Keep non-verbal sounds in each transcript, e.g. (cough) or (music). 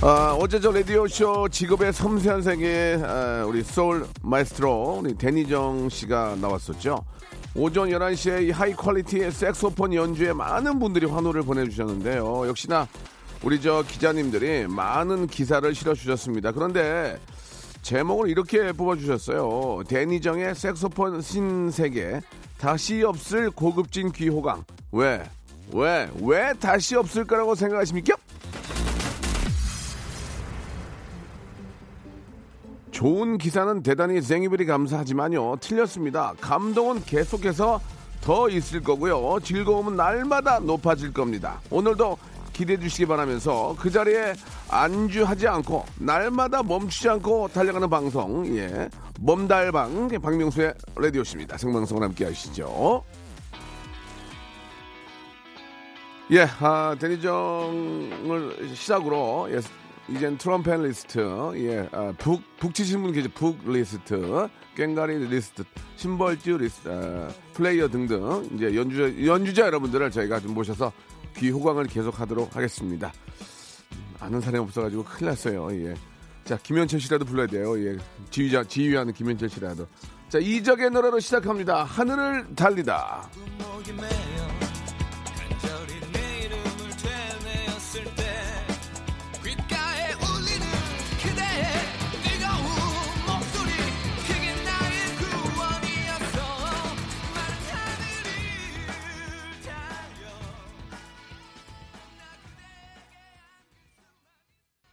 아, 어제 저 라디오쇼 직업의 섬세한 세계 아, 우리 소울 마에스트로 우리 데니정 씨가 나왔었죠 오전 11시에 이 high quality의 색소폰 연주에 많은 분들이 환호를 보내주셨는데요 역시나 우리 저 기자님들이 많은 기사를 실어주셨습니다. 그런데 제목을 이렇게 뽑아주셨어요. 데니정의 색소폰 신세계 다시 없을 고급진 귀호강. 왜? 왜? 왜 다시 없을 거라고 생각하십니까? 좋은 기사는 대단히 생이별이 감사하지만요. 틀렸습니다. 감동은 계속해서 더 있을 거고요. 즐거움은 날마다 높아질 겁니다. 오늘도 기대해 주시기 바라면서 그 자리에 안주하지 않고 날마다 멈추지 않고 달려가는 방송 예 몸달방 박명수의 라디오십니다 생방송을 함께 하시죠 예 아, 데니정을 시작으로 예, 이젠 트럼펫 리스트 예 아, 북 북 치신 분 계죠 북 리스트 꽹가리 리스트 심벌즈 리스트 아, 플레이어 등등 이제 연주자 연주자 여러분들을 저희가 좀 모셔서 귀 호강을 계속 하도록 하겠습니다. 아는 사람이 없어가지고 큰일 났어요. 예. 자, 김현철 씨라도 불러야 돼요. 예. 지휘자, 지휘하는 김현철 씨라도. 자, 이적의 노래로 시작합니다. 하늘을 달리다.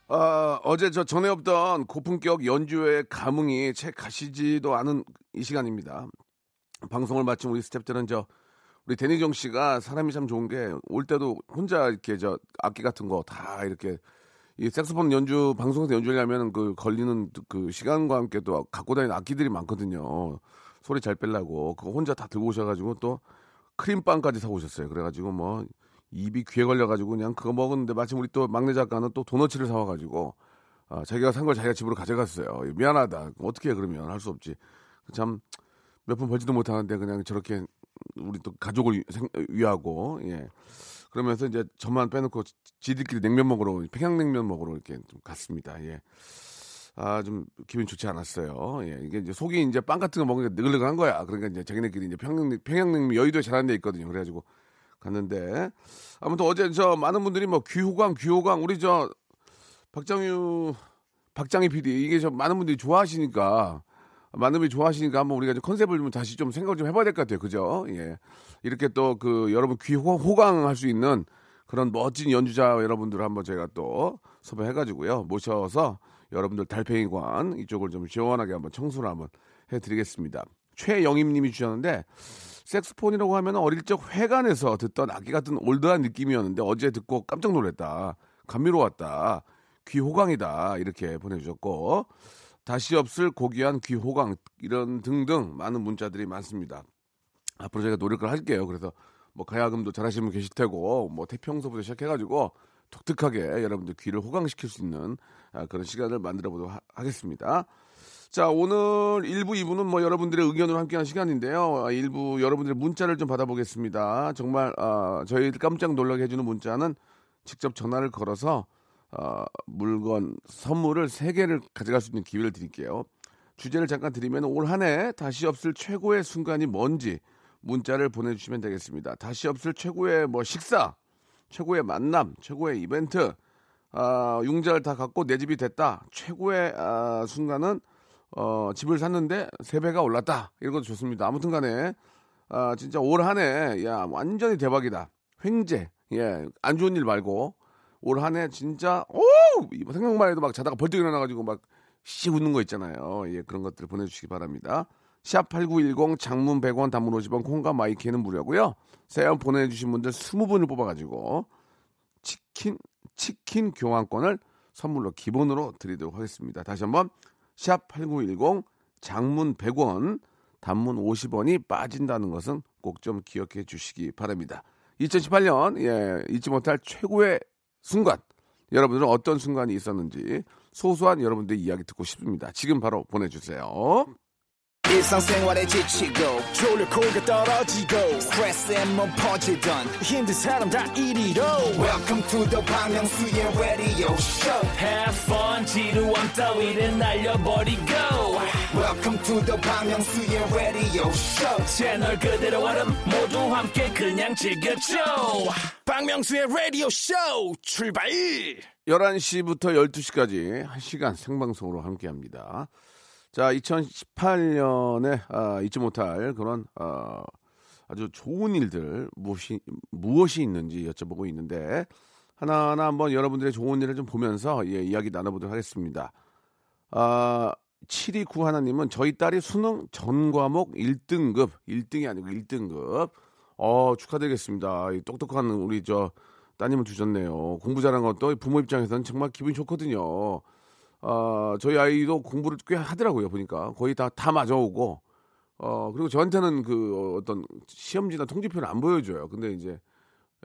어, 어제 저 전에 없던 고품격 연주의 감흥이 채 가시지도 않은 이 시간입니다. 방송을 마친 우리 스탭들은 저 우리 데니정 씨가 사람이 참 좋은 게 올 때도 혼자 이렇게 저 악기 같은 거 다 이렇게 이 색소폰 연주 방송에서 연주하려면 그 걸리는 그 시간과 함께 또 갖고 다니는 악기들이 많거든요. 소리 잘 빼려고 그거 혼자 다 들고 오셔가지고 또 크림빵까지 사고 오셨어요. 그래가지고 뭐 입이 귀에 걸려가지고 그냥 그거 먹었는데 마침 우리 또 막내 작가는 또 도너츠를 사와가지고 아, 자기가 산 걸 자기가 집으로 가져갔어요. 미안하다. 어떻게 해 그러면 할 수 없지. 참몇푼 벌지도 못하는데 그냥 저렇게 우리 또 가족을 생, 위하고 예. 그러면서 이제 저만 빼놓고 지들끼리 냉면 먹으러 평양냉면 먹으러 이렇게 좀 갔습니다. 예. 아, 좀 기분 좋지 않았어요. 예. 이게 이제 속이 이제 빵 같은 거 먹으니까 느글느글한 거야. 그러니까 이제 자기네끼리 이제 평양, 평양냉면 여의도에 잘하는 데 있거든요. 그래 가지고 갔는데. 아무튼 어제 저 많은 분들이 뭐 귀호강 귀호강 우리 저 박장유 박장희 PD 이게 저 많은 분들이 좋아하시니까 많은 분들이 좋아하시니까 한번 우리가 컨셉을 좀 다시 좀 생각을 좀 해봐야 될 것 같아요. 그죠? 예. 이렇게 또 그 여러분 귀 호강할 수 있는 그런 멋진 연주자 여러분들 한번 제가 또 섭외해가지고요. 모셔서 여러분들 달팽이관 이쪽을 좀 시원하게 한번 청소를 한번 해드리겠습니다. 최영임 님이 주셨는데 색스폰이라고 하면 어릴 적 회관에서 듣던 악기 같은 올드한 느낌이었는데 어제 듣고 깜짝 놀랐다. 감미로웠다. 귀호강이다. 이렇게 보내주셨고 다시 없을 고귀한 귀호강 이런 등등 많은 문자들이 많습니다. 앞으로 제가 노력을 할게요. 그래서 뭐 가야금도 잘하시는 분 계실 테고 뭐 태평소부터 시작해가지고 독특하게 여러분들 귀를 호강시킬 수 있는 아, 그런 시간을 만들어 보도록 하 겠습니다. 자, 오늘 1부, 2부는 뭐 여러분들의 의견으로 함께하는 시간인데요. 1부 아, 여러분들의 문자를 좀 받아보겠습니다. 정말, 어, 저희들 깜짝 놀라게 해주는 문자는 직접 전화를 걸어서 어, 물건, 선물을 3개를 가져갈 수 있는 기회를 드릴게요. 주제를 잠깐 드리면 올 한 해 다시 없을 최고의 순간이 뭔지 문자를 보내주시면 되겠습니다. 다시 없을 최고의 뭐 식사, 최고의 만남, 최고의 이벤트, 아, 융자를 다 갚고 내 집이 됐다. 최고의 아, 순간은 어, 집을 샀는데 세 배가 올랐다. 이런 것도 좋습니다. 아무튼 간에, 아, 진짜 올 한 해, 야, 완전히 대박이다. 횡재. 예, 안 좋은 일 말고, 올 한 해 진짜, 오! 생각만 해도 막 자다가 벌떡 일어나가지고 막, 씨 웃는 거 있잖아요. 예, 그런 것들 보내주시기 바랍니다. 샵8910 장문 100원 단문 50원 콩과 마이케이는 무료고요. 사연 보내주신 분들 20분을 뽑아가지고 치킨 치킨 교환권을 선물로 기본으로 드리도록 하겠습니다. 다시 한번 샵 8910 장문 100원 단문 50원이 빠진다는 것은 꼭 좀 기억해 주시기 바랍니다. 2018년 예, 잊지 못할 최고의 순간 여러분들은 어떤 순간이 있었는지 소소한 여러분들의 이야기 듣고 싶습니다. 지금 바로 보내 주세요. 일상생활에 지치고, 졸려 코가 떨어지고, 스트레스에 몸 퍼지던, 힘든 사람 다 이리로. welcome to the Bang Myung-soo's radio show. Have fun 지루함 따위를 날려버리고. Welcome to the Bang Myung-soo's radio show. 채널 그대로 얼음 모두 함께 그냥 즐겨줘. 박명수의 라디오 쇼 출발! 11시부터 12시까지 1시간 생방송으로 함께 합니다. 자, 2018년에 아, 잊지 못할 그런 아, 아주 좋은 일들 무엇이 무엇이 있는지 여쭤보고 있는데 하나하나 한번 여러분들의 좋은 일을 좀 보면서 예, 이야기 나눠보도록 하겠습니다. 아, 729 하나님은 저희 딸이 수능 전 과목 1등급, 1등이 아니고 1등급. 어, 축하드리겠습니다. 이 똑똑한 우리 저 따님을 두셨네요. 공부 잘한 것도 부모 입장에서는 정말 기분이 좋거든요. 아, 저희 아이도 공부를 꽤 하더라고요, 보니까. 거의 다, 다 맞아오고. 어, 그리고 저한테는 그 어떤 시험지나 통지표를 안 보여줘요. 근데 이제,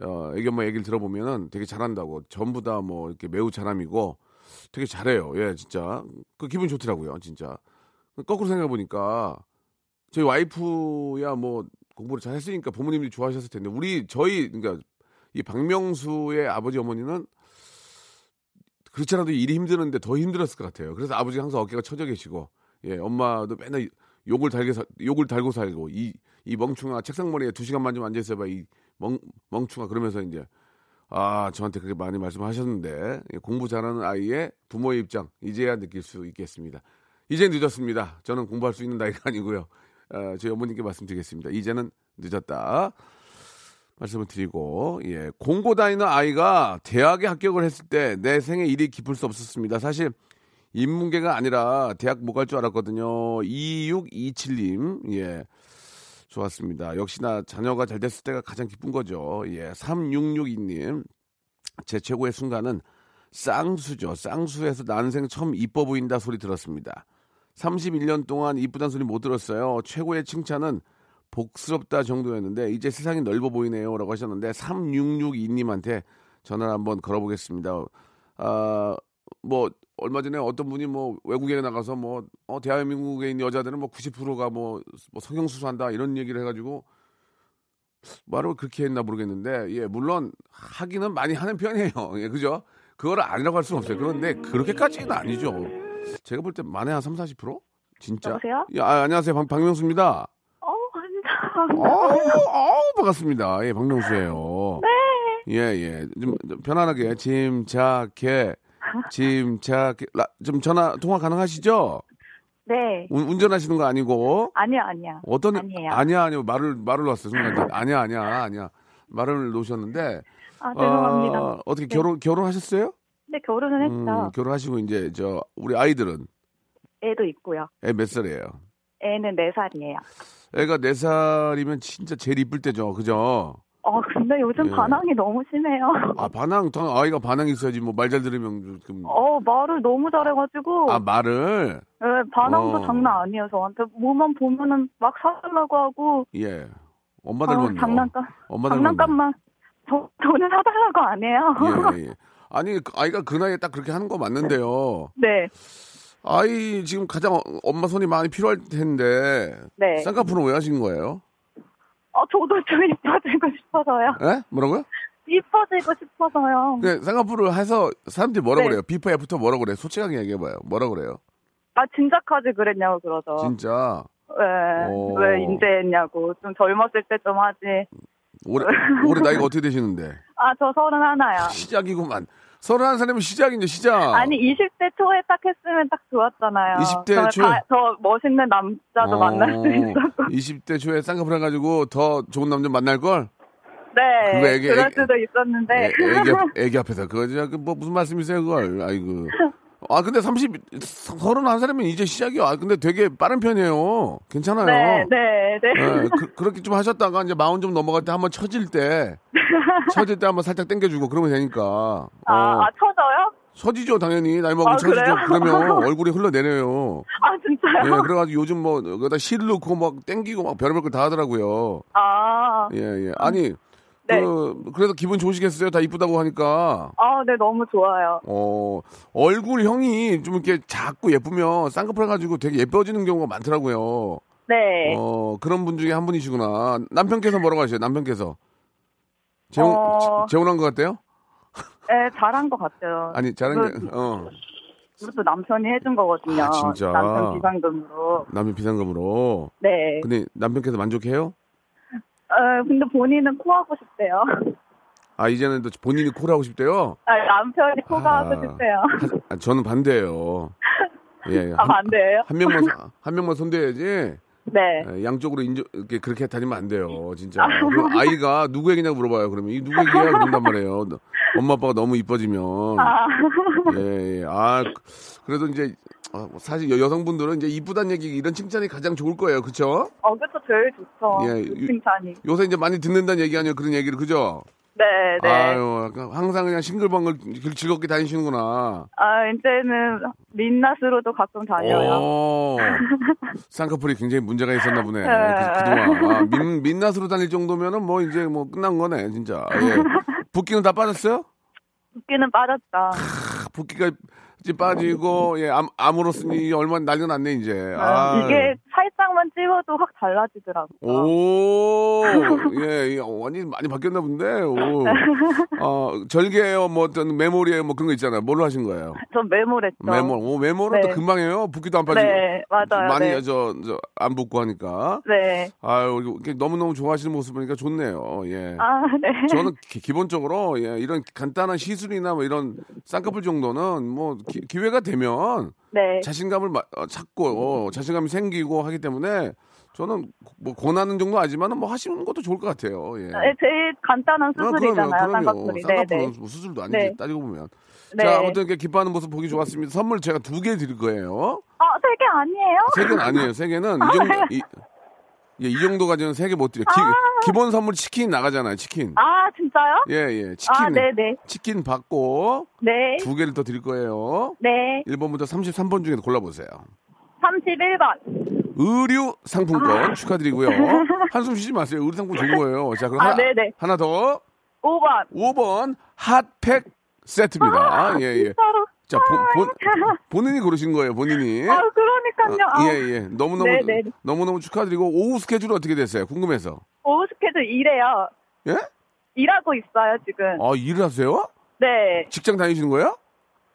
어, 애기 엄마 얘기를 들어보면은 되게 잘한다고. 전부 다 뭐 이렇게 매우 잘함이고 되게 잘해요. 예, 진짜. 그 기분 좋더라고요, 진짜. 거꾸로 생각해 보니까 저희 와이프야 뭐 공부를 잘 했으니까 부모님이 좋아하셨을 텐데 우리 저희 그러니까 이 박명수의 아버지 어머니는 그렇지 않아도 일이 힘드는데 더 힘들었을 것 같아요. 그래서 아버지가 항상 어깨가 처져 계시고 예 엄마도 맨날 욕을 달게 사- 욕을 달고 살고 이 이 멍충아 책상머리에 두 시간만 좀 앉아 있어봐 이 멍 멍충아 그러면서 이제 아 저한테 그렇게 많이 말씀하셨는데 예, 공부 잘하는 아이의 부모의 입장 이제야 느낄 수 있겠습니다. 이제 늦었습니다. 저는 공부할 수 있는 나이가 아니고요. 어, 저희 어머님께 말씀드리겠습니다. 이제는 늦었다. 말씀을 드리고 예 공고 다니는 아이가 대학에 합격을 했을 때 내 생에 일이 깊을 수 없었습니다. 사실 인문계가 아니라 대학 못 갈 줄 알았거든요. 2627님 예 좋았습니다. 역시나 자녀가 잘 됐을 때가 가장 기쁜 거죠. 예 3662님 제 최고의 순간은 쌍수죠. 쌍수에서 난생 처음 이뻐 보인다 소리 들었습니다. 31년 동안 이쁘단 소리 못 들었어요. 최고의 칭찬은 복스럽다 정도였는데 이제 세상이 넓어 보이네요라고 하셨는데 3662님한테 전화를 한번 걸어보겠습니다. 아, 뭐 얼마 전에 어떤 분이 뭐 외국에 나가서 뭐 어, 대한민국에 있는 여자들은 뭐 90%가 뭐, 뭐 성형 수술한다 이런 얘기를 해가지고 말을 그렇게 했나 모르겠는데 예 물론 하기는 많이 하는 편이에요. (laughs) 예 그죠? 그거를 아니라고 할 수는 없어요. 그런데 그렇게까지는 아니죠. 제가 볼 때 만에 한 3, 40%? 진짜? 여보세요? 예, 아, 안녕하세요. 박, 박명수입니다. 어우, 어우, 반갑습니다. 예, 박명수예요. 네. 예, 예. 좀, 좀 편안하게 짐작해, 짐작해. 라, 좀 전화 통화 가능하시죠? 네. 운, 운전하시는 거 아니고 아니요, 아니요. 어떤 아니에요. 아니야 아니요 말을 말을 놓았어요 순간 아니야 아니야 아니야 말을 놓으셨는데 아, 죄송합니다. 어, 어떻게 네. 결혼 결혼하셨어요? 네, 결혼은 음, 했죠. 결혼하시고 이제 저 우리 아이들은 애도 있고요. 애 몇 살이에요? 애는 4살이에요. 애가 네 살이면 진짜 제일 이쁠 때죠, 그죠? 어, 근데 요즘 예. 반항이 너무 심해요. 아 반항, 당 아이가 반항이 있어야지 뭐 말 잘 들으면 좀. 어, 말을 너무 잘해가지고. 아 말을 네, 반항도 어. 장난 아니에요, 저한테. 뭐만 보면은 막 사달라고 하고. 예 엄마 어, 닮았네요. 장난감. 엄마 닮았네. 장난감만. 저, 저는 사달라고 안 해요. 예, 예. (laughs) 아니 그 아이가 그 나이에 딱 그렇게 하는 거 맞는데요. 네. 아이 지금 가장 어- 엄마 손이 많이 필요할 텐데 네. 쌍꺼풀은 왜 하신 거예요? 어, 저도 좀 이뻐지고 싶어서요. 예? 뭐라고요? 이뻐지고 싶어서요. 그 쌍꺼풀을 해서 사람들이 뭐라 고 네. 그래요? before after 뭐라 고 그래요? 솔직하게 얘기해봐요. 뭐라 고 그래요? 아, 진작하지 그랬냐고 그러죠. 진짜 왜, 오. 왜 인제 했냐고. 좀 젊었을 때 좀 하지. 올해 올해 나이가 어떻게 되시는데? 아, 저 서른 하나요. 시작이구만. 서른한 살이면 시작이죠, 시작. 아니, 20대 초에 딱 했으면 딱 좋았잖아요. 20대 저는 초에? 가- 더 멋있는 남자도 만날 수 있었고. 20대 초에 쌍꺼풀 해가지고 더 좋은 남자 만날 걸. 네. 그거 애기- 그럴 애기- 수도 있었는데. 애, 애기, 앞- (laughs) 애기 앞에서 그거 진짜 그뭐 무슨 말씀이세요, 그걸? 아이고. 아 근데 30 서른한 살이면 이제 시작이요. 아 근데 되게 빠른 편이에요. 괜찮아요. 네, 네, 네. 예, 그, 그렇게 좀 하셨다가 이제 마흔 좀 넘어갈 때 한번 처질 때 처질 때 한번 살짝 당겨주고 그러면 되니까. 아, 어, 아 쳐져요? 처지죠 당연히 나이 먹으면 아, 처지죠. 그래요? 그러면 (laughs) 얼굴이 흘러내려요. 아 진짜요? 예, 그래가지고 요즘 뭐 여기다 실 넣고 막 땡기고 막 별의별 걸 다 하더라고요. 아, 예, 예. 아니 네. 그 그래도 기분 좋으시겠어요? 다 이쁘다고 하니까. 아, 네 너무 좋아요. 어 얼굴형이 좀 이렇게 작고 예쁘면 쌍꺼풀 가지고 되게 예뻐지는 경우가 많더라고요. 네. 어 그런 분 중에 한 분이시구나. 남편께서 뭐라고 하셔요? 남편께서 재혼 어. 재혼한 것 같대요? 네, 잘한 것 같아요. 아니 잘한 그- 게 어. 그것도 남편이 해준 거거든요. 아, 진짜? 남편 비상금으로. 남편 비상금으로. 네. 근데 남편께서 만족해요? 어, 근데 본인은 코 하고 싶대요. 아 이제는 또 본인이 콜 하고 싶대요. 아, 남편이 코가 아. 하고 싶대요. 하- 아, 저는 반대예요. 예, 예. 아, 한, 반대예요? 한 명만 서- 한 명만 손대야지. 네. 예, 양쪽으로 인정 이렇게 그렇게 다니면 안 돼요, 진짜. 그럼 (laughs) 아이가 누구 얘기냐고 물어봐요. 그러면 이 누구 얘기야? 그런단 말이에요. 엄마 아빠가 너무 이뻐지면. 아, 예, 예. 아 그래도 이제 어, 사실 여- 여성분들은 이제 이쁘다는 얘기 이런 칭찬이 가장 좋을 거예요, 그렇죠? 어, 그쵸, 제일 좋죠. 예, 그 유- 칭찬이. 요새 이제 많이 듣는다는 얘기 아니에요, 그런 얘기를 그죠? 네, 네. 아유, 약간 항상 그냥 싱글벙글 즐겁게 다니시는구나. 아, 이제는 민낯으로도 가끔 다녀요. 오, 쌍꺼풀이 굉장히 문제가 있었나 보네. 네. 그, 그동안. 아, 민, 민낯으로 다닐 정도면은 뭐 이제 뭐 끝난 거네, 진짜. 예. 붓기는 다 빠졌어요? 붓기는 빠졌다. 아, 붓기가 빠지고, 예, 암, 암으로 쓰니 얼마나 난리가 났네, 이제. 아. 이게 찝어도 확 달라지더라고요. 오, (laughs) 예, 예, 완전히 많이 바뀌었나 본데. 오. 어, 절개예요, 뭐 어떤 메모리예요, 뭐 그런 거 있잖아요. 뭘로 하신 거예요? 전 메모랬죠. 메모. 오, 메모는 또 네. 금방 해요. 붓기도 안 빠지고. 네, 맞아요. 많이 네. 저, 저, 안 붓고 하니까. 네. 아유, 너무너무 좋아하시는 모습 보니까 좋네요. 예. 아, 네. 저는 기, 본적으로 예, 이런 간단한 시술이나 뭐 이런 쌍꺼풀 정도는 뭐 기, 회가 되면 네. 자신감을 마- 어, 찾고 어, 자신감이 생기고 하기 때문에 저는 뭐 권하는 정도 아니지만은 뭐 하시는 것도 좋을 것 같아요. 예. 네, 제일 간단한 아, 수술이잖아요, 그럼요. 쌍꺼풀이. 네, 네. 뭐 수술도 아니지 네. 따지고 보면. 네. 자, 아무튼 이렇게 기뻐하는 모습 보기 좋았습니다. 선물 제가 두 개 드릴 거예요. 아, 세 개 아니에요? 세 개는 아니에요. 세 개는 이 정도 이, 예, 이 정도 가지고는 세 개 못 드려. 기, 아. 기본 선물 치킨 나가잖아요. 치킨. 아, 진짜요? 예, 예. 치킨. 아, 네네. 치킨 받고 네. 두 개를 더 드릴 거예요. 네. 1번부터 33번 중에 골라보세요. 31번. 의류 상품권 축하드리고요. (laughs) 한숨 쉬지 마세요. 의류 상품 좋은 거예요. 자, 그럼 아, 하나, 네네. 하나 더. 5번. 5번 핫팩 세트입니다. 예, 예. 진짜로. 자, 본, 본, 본인이 고르신 거예요, 본인이. 아, 그러니까요. 어, 아, 예, 예. 너무너무, 네네. 너무너무 축하드리고, 오후 스케줄은 어떻게 됐어요? 궁금해서. 오후 스케줄 일해요. 예? 일하고 있어요, 지금. 아, 일을 하세요? 네. 직장 다니시는 거예요?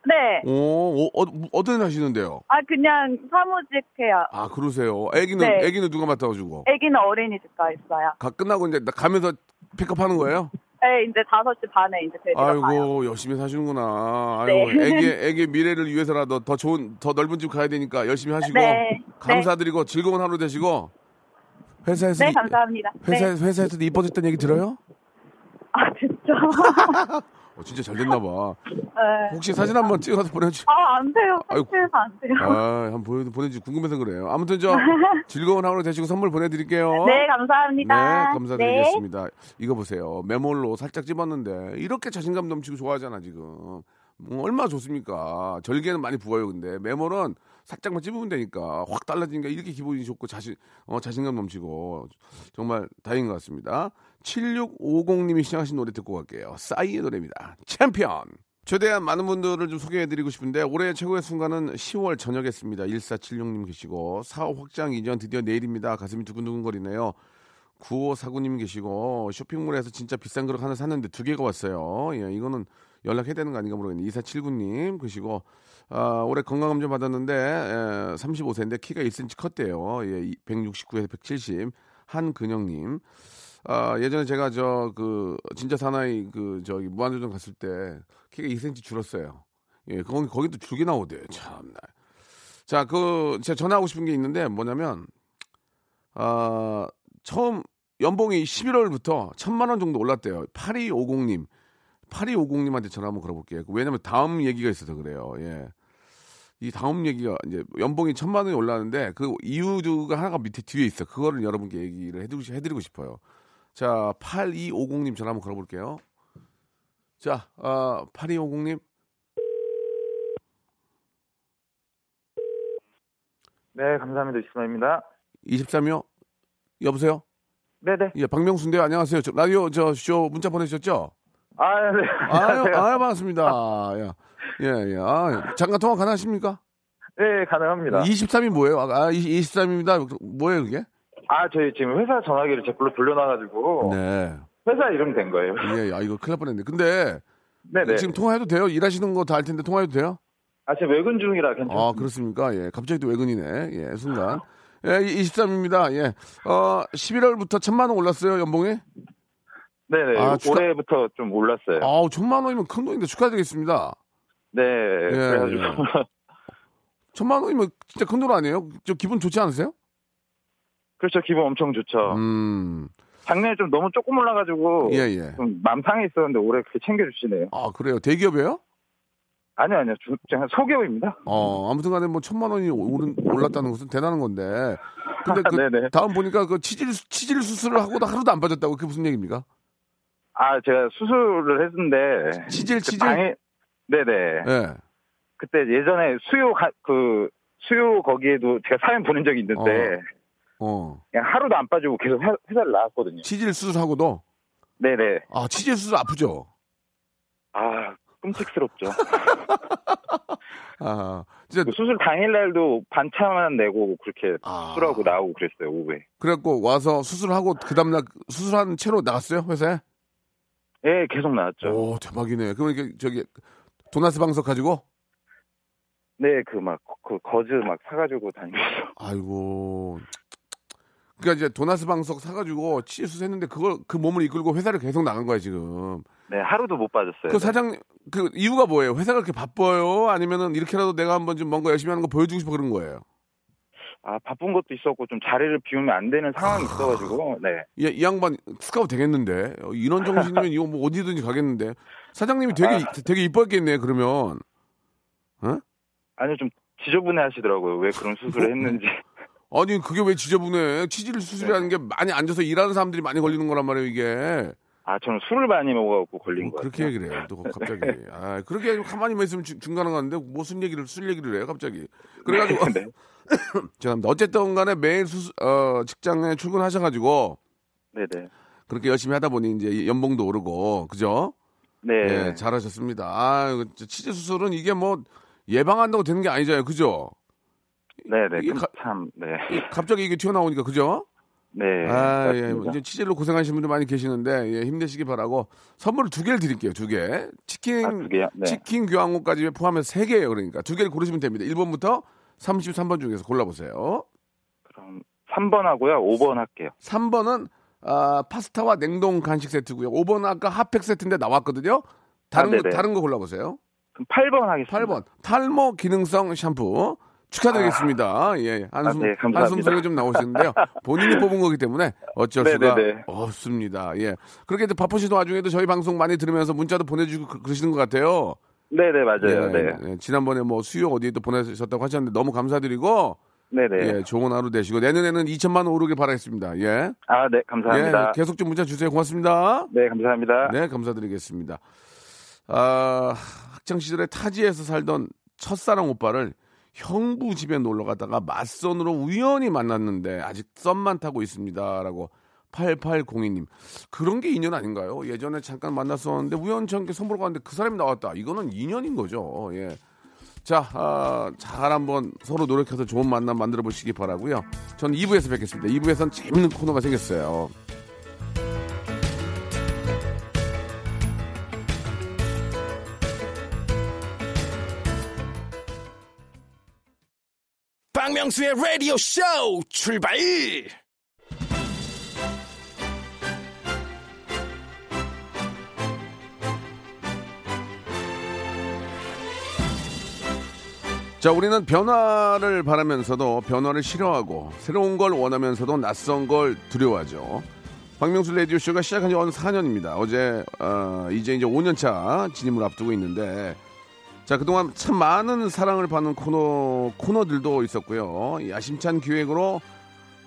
네. 오, 어, 어, 어떤 일 하시는데요? 아, 그냥 사무직 해요. 아, 그러세요. 애기는, 네. 애기는 누가 맡아가지고? 애기는 어린이집 가 있어요. 가, 끝나고 이제 나 가면서 픽업 하는 거예요? 네, 이제 5시 반에 이제 데리러 가요. 아이고, 열심히 사시는구나. 아이고, 네. 애기, 애기 미래를 위해서라도 더 좋은, 더 넓은 집 가야 되니까 열심히 하시고, 네. 감사드리고 즐거운 하루 되시고, 회사에서, 네, 이- 감사합니다. 회사, 네. 회사에서도 이뻐졌다는 얘기 들어요? 아, 진짜. (laughs) 어, 진짜 잘 됐나 봐. 네. 혹시 사진 한번 찍어서 보내주, 아, 안 돼요. 아이고. 삭제해서 안 돼요. 아, 한번 보내, 보내주 궁금해서 그래요. 아무튼 저, (laughs) 즐거운 하루 되시고 선물 보내드릴게요. 네, 감사합니다. 네, 감사드리겠습니다. 이거 보세요. 메몰로 살짝 집었는데 이렇게 자신감 넘치고 좋아하잖아 지금. 뭐 얼마나 좋습니까? 절개는 많이 부어요, 근데 메몰은 살짝만 찝으면 되니까 확 달라지니까 이렇게 기분이 좋고 자신 어, 자신감 넘치고 정말 다행인 것 같습니다. 7650님이 시청하신 노래 듣고 갈게요. 싸이의 노래입니다. 챔피언. 최대한 많은 분들을 좀 소개해드리고 싶은데 올해 최고의 순간은 10월 저녁이었습니다. 1476님 계시고 사업 확장 이전 드디어 내일입니다. 가슴이 두근두근거리네요. 9549님 계시고 쇼핑몰에서 진짜 비싼 그릇 하나 샀는데 두 개가 왔어요. 예, 이거는 연락해야 되는 거 아닌가 모르겠네요. 2479님 계시고 아, 올해 건강검진 받았는데 에, 35세인데 키가 1cm 컸대요. 예, 169에서 170 한근영님. 아, 예전에 제가 저 그 진짜 사나이 그 저기 무한도전 갔을 때 키가 2cm 줄었어요. 예, 거기 거기도 줄게 나오대요. 참나. 자, 그 제가 전화하고 싶은 게 있는데 뭐냐면 아, 처음 연봉이 11월부터 천만 원 정도 올랐대요. 8250님. 8250님한테 전화 한번 걸어볼게요. 왜냐면 다음 얘기가 있어서 그래요. 예. 이 다음 얘기가 이제 연봉이 천만 원이 올랐는데 그 이유가 하나가 밑에 뒤에 있어. 그거를 여러분께 얘기를 해드리고, 해드리고 싶어요. 자, 8250님 전화 한번 걸어볼게요. 자, 어, 8250님. 네, 감사합니다. 이스마입니다. 23요? 여보세요? 네네. 예, 박명수인데요. 안녕하세요. 저, 라디오 저 쇼 문자 보내주셨죠? 아, 네. 아유. 아유, 반갑습니다. 예, 예, 예. 아, 잠깐 통화 가능하십니까? 네, 가능합니다. 23이 뭐예요? 아, 23입니다. 뭐예요, 그게? 아, 저희 지금 회사 전화기를 제 걸로 돌려놔가지고 네. 회사 이름 된 거예요. 예, 아, 이거 큰일 날 뻔했네. 근데 네네. 지금 통화해도 돼요? 일하시는 거 다 알 텐데 통화해도 돼요? 아, 지금 외근 중이라 괜찮습니다. 아, 그렇습니까? 예. 갑자기 또 외근이네. 예, 순간. 예, 23입니다. 예. 어, 11월부터 천만 원 올랐어요, 연봉이? 네네. 아, 올해부터 좀 올랐어요. 아우, 천만 원이면 큰 돈인데 축하드리겠습니다. 네. 그래가지고. 예. (laughs) 천만 원이면 진짜 큰 돈 아니에요? 저 기분 좋지 않으세요? 그렇죠. 기분 엄청 좋죠. 음, 작년에 좀 너무 조금 올라가지고 예, 예. 좀 맘 상해 있었는데 올해 그렇게 챙겨주시네요. 아, 그래요. 대기업이에요? 아니요, 아니요. 주, 그냥 소기업입니다. 어, 아무튼 간에 뭐 천만 원이 오른, 올랐다는 것은 대단한 건데. 근데 (laughs) 그. 다음 보니까 그 치질, 치질 수술을 하고도 하루도 안 빠졌다고 그게 무슨 얘기입니까? 아, 제가 수술을 했는데. 치질, 그 치질? 당일- 네네. 예. 그때 예전에 수요 가, 그 수요 거기에도 제가 사연 보낸 적이 있는데 어. 그냥 하루도 안 빠지고 계속 회, 회사를 나왔거든요. 치질 수술하고도 네네. 아 치질 수술 아프죠. 아 끔찍스럽죠. (laughs) 아 진짜 그 수술 당일날도 반차만 내고 그렇게 아. 수술하고 나오고 그랬어요 오후에. 그래갖고 와서 수술하고 그 다음날 수술한 채로 나갔어요 회사에. 예, 계속 나왔죠. 오 대박이네. 그럼 이렇게 저기 도나스 방석 가지고 네, 그 막 그 거즈 막 사가지고 다니면서. (laughs) 아이고. 그러니까 이제 도나스 방석 사가지고 치질 수술했는데 그걸 그 몸을 이끌고 회사를 계속 나간 거야 지금. 네, 하루도 못 빠졌어요. 그 사장 그 이유가 뭐예요? 회사가 그렇게 바빠요? 아니면은 이렇게라도 내가 한번 좀 뭔가 열심히 하는 거 보여주고 싶어 그런 거예요? 아 바쁜 것도 있었고 좀 자리를 비우면 안 되는 상황이 있어가지고 네. 이, 이 양반 스카우트 되겠는데? 어, 이런 정신이면 이거 뭐 어디든지 가겠는데? 사장님이 되게 되게 이뻐했겠네 그러면. 아니요 좀 지저분해 하시더라고요. 왜 그런 수술을 했는지. 아니 그게 왜 지저분해? 치질 수술이라는 게 많이 앉아서 일하는 사람들이 많이 걸리는 거란 말이에요 이게. 아 저는 술을 많이 먹어갖고 걸린 뭐 거예요. 그렇게 얘기를 해요 또 갑자기. (laughs) 아 그렇게 가만히만 있으면 중- 중간에 가는데 무슨 얘기를 술 얘기를 해요 갑자기. 그래가지고 네. (coughs) 죄송합니다 어쨌든 간에 매일 수술 어, 직장에 출근하셔가지고 네네. 그렇게 열심히 하다 보니 이제 연봉도 오르고 그죠? 네. 예, 잘하셨습니다. 아, 치질 수술은 이게 뭐 예방한다고 되는 게 아니잖아요. 그죠? 네네. 이게 그 가- 참, 네. 이- 갑자기 이게 튀어나오니까 그죠? 네. 아, 예. 맞습니다. 이제 치질로 고생하시는 분들 많이 계시는데 예, 힘내시기 바라고 선물을 두 개를 드릴게요. 두 개. 치킨 아, 두? 네. 치킨 교환권까지 포함해서 세 개예요. 그러니까 두 개를 고르시면 됩니다. 1번부터 33번 중에서 골라 보세요. 그럼 3번 하고요. 5번 할게요. 3번은 아, 파스타와 냉동 간식 세트고요. 5번은 아까 핫팩 세트인데 나왔거든요. 다른 아, 거. 다른 거 골라 보세요. 그럼 8번 하겠습니다. 8번 탈모 기능성 샴푸 축하드리겠습니다. 예, 한숨 아, 네. 한숨 소리가 좀 나오시는데요. 본인이 뽑은 거기 때문에 어쩔 네, 수가 네, 네. 없습니다. 예, 그렇게 바쁘신 와중에도 저희 방송 많이 들으면서 문자도 보내주고 그- 그러시는 것 같아요. 네네, 맞아요. 예, 네. 예, 지난번에 뭐 수요 어디에 또 보내셨다고 하셨는데 너무 감사드리고 네네. 예, 좋은 하루 되시고 내년에는 2천만 원 오르길 바라겠습니다. 예, 아, 네, 감사합니다. 예, 계속 좀 문자 주세요. 고맙습니다. 네, 감사합니다. 네, 감사드리겠습니다. 아, 학창 시절에 타지에서 살던 첫사랑 오빠를 형부 집에 놀러 가다가 맞선으로 우연히 만났는데 아직 썸만 타고 있습니다라고 8802님. 그런 게 인연 아닌가요? 예전에 잠깐 만났었는데 우연찮게 선보러 갔는데 그 사람이 나왔다. 이거는 인연인 거죠. 예. 자, 아, 잘 한번 서로 노력해서 좋은 만남 만들어 보시기 바라고요. 저는 2부에서 뵙겠습니다. 2부에서는 재밌는 코너가 생겼어요. 박명수의 라디오 쇼 출발! 자, 우리는 변화를 바라면서도 변화를 싫어하고 새로운 걸 원하면서도 낯선 걸 두려워하죠. 박명수 라디오 쇼가 시작한 지 어느 4년입니다. 어제, 어, 이제 이제 5년 차 진입을 앞두고 있는데, 자, 그동안 참 많은 사랑을 받는 코너, 코너들도 있었고요. 야심찬 기획으로